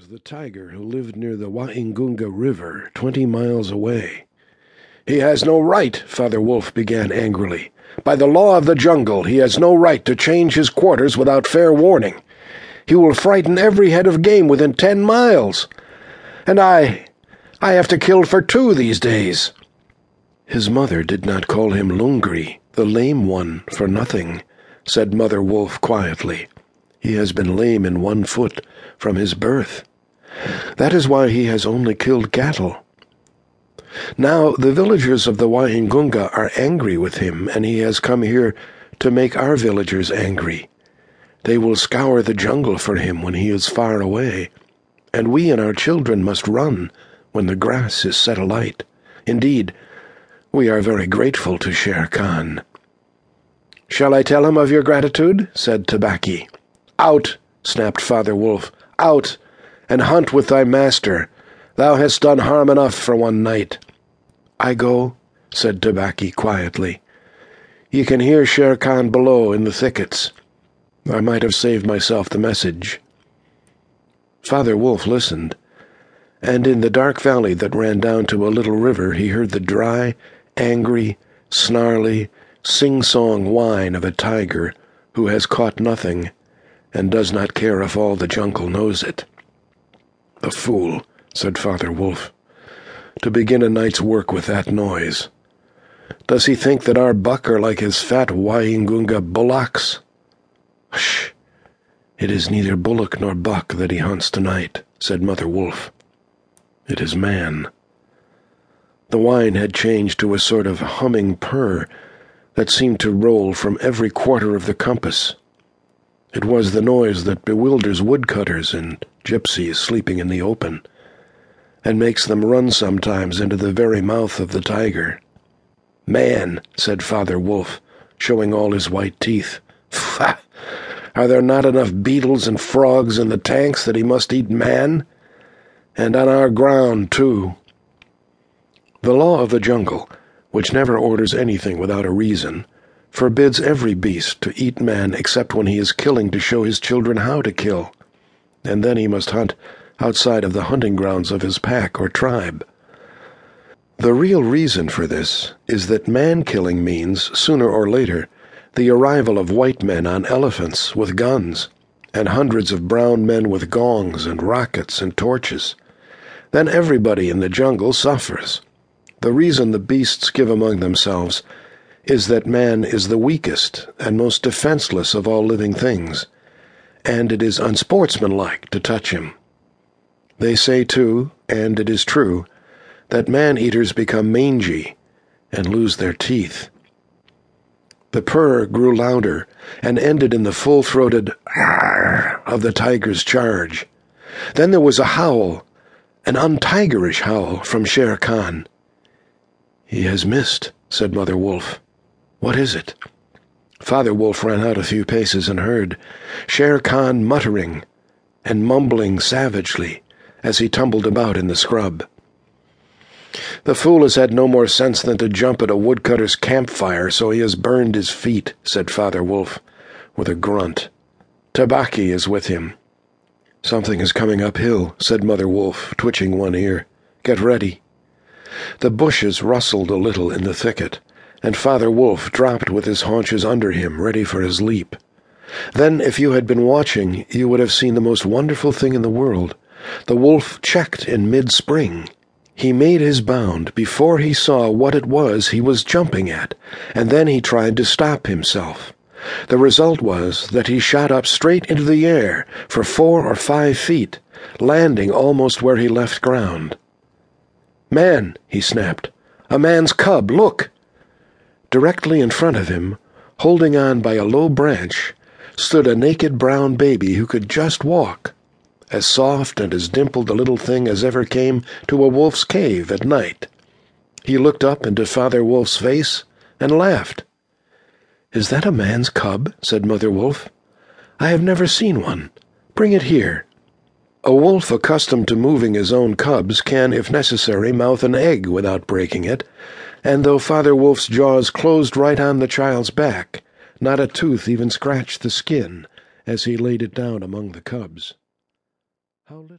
was the tiger who lived near the Waingunga River, twenty miles away. He has no right, Father Wolf began angrily. By the law of the jungle, he has no right to change his quarters without fair warning. He will frighten every head of game within ten miles. And I. I have to kill for two these days. His mother did not call him Lungri, the lame one, for nothing, said Mother Wolf quietly. He has been lame in one foot from his birth. That is why he has only killed cattle. Now the villagers of the Waingunga are angry with him, and he has come here to make our villagers angry. They will scour the jungle for him when he is far away, and we and our children must run when the grass is set alight. Indeed, we are very grateful to Shere Khan. Shall I tell him of your gratitude? said Tabaqui. Out, snapped Father Wolf. Out, and hunt with thy master. Thou hast done harm enough for one night. I go, said Tabaqui quietly. Ye can hear Shere Khan below in the thickets. I might have saved myself the message. Father Wolf listened, and in the dark valley that ran down to a little river he heard the dry, angry, snarly, sing-song whine of a tiger who has caught nothing and does not care if all the jungle knows it. The fool, said Father Wolf, to begin a night's work with that noise. Does he think that our buck are like his fat Waingunga bullocks? Hush! It is neither bullock nor buck that he hunts tonight, said Mother Wolf. It is man. The whine had changed to a sort of humming purr that seemed to roll from every quarter of the compass. It was the noise that bewilders woodcutters and gypsies sleeping in the open, and makes them run sometimes into the very mouth of the tiger. Man, said Father Wolf, showing all his white teeth. Pfah! Are there not enough beetles and frogs in the tanks that he must eat man? And on our ground, too. The law of the jungle, which never orders anything without a reason, forbids every beast to eat man except when he is killing to show his children how to kill, and then he must hunt outside of the hunting grounds of his pack or tribe. The real reason for this is that man killing means, sooner or later, the arrival of white men on elephants with guns, and hundreds of brown men with gongs and rockets and torches. Then everybody in the jungle suffers. The reason the beasts give among themselves is that man is the weakest and most defenseless of all living things, and it is unsportsmanlike to touch him. They say, too, and it is true, that man eaters become mangy and lose their teeth. The purr grew louder and ended in the full throated of the tiger's charge. Then there was a howl, an untigerish howl from Shere Khan. He has missed, said Mother Wolf. What is it? Father Wolf ran out a few paces and heard Shere Khan muttering and mumbling savagely as he tumbled about in the scrub. The fool has had no more sense than to jump at a woodcutter's campfire, so he has burned his feet, said Father Wolf, with a grunt. Tabaqui is with him. Something is coming uphill, said Mother Wolf, twitching one ear. Get ready. The bushes rustled a little in the thicket, and Father Wolf dropped with his haunches under him, ready for his leap. Then, if you had been watching, you would have seen the most wonderful thing in the world. The wolf checked in mid-spring. He made his bound before he saw what it was he was jumping at, and then he tried to stop himself. The result was that he shot up straight into the air for four or five feet, landing almost where he left ground. Man, he snapped. A man's cub, look! Directly in front of him, holding on by a low branch, stood a naked brown baby who could just walk as soft and as dimpled a little thing as ever came to a wolf's cave at night. He looked up into Father Wolf's face and laughed. Is that a man's cub? said Mother Wolf. I have never seen one. Bring it here. A wolf accustomed to moving his own cubs can, if necessary, mouth an egg without breaking it, and though Father Wolf's jaws closed right on the child's back, not a tooth even scratched the skin as he laid it down among the cubs. How little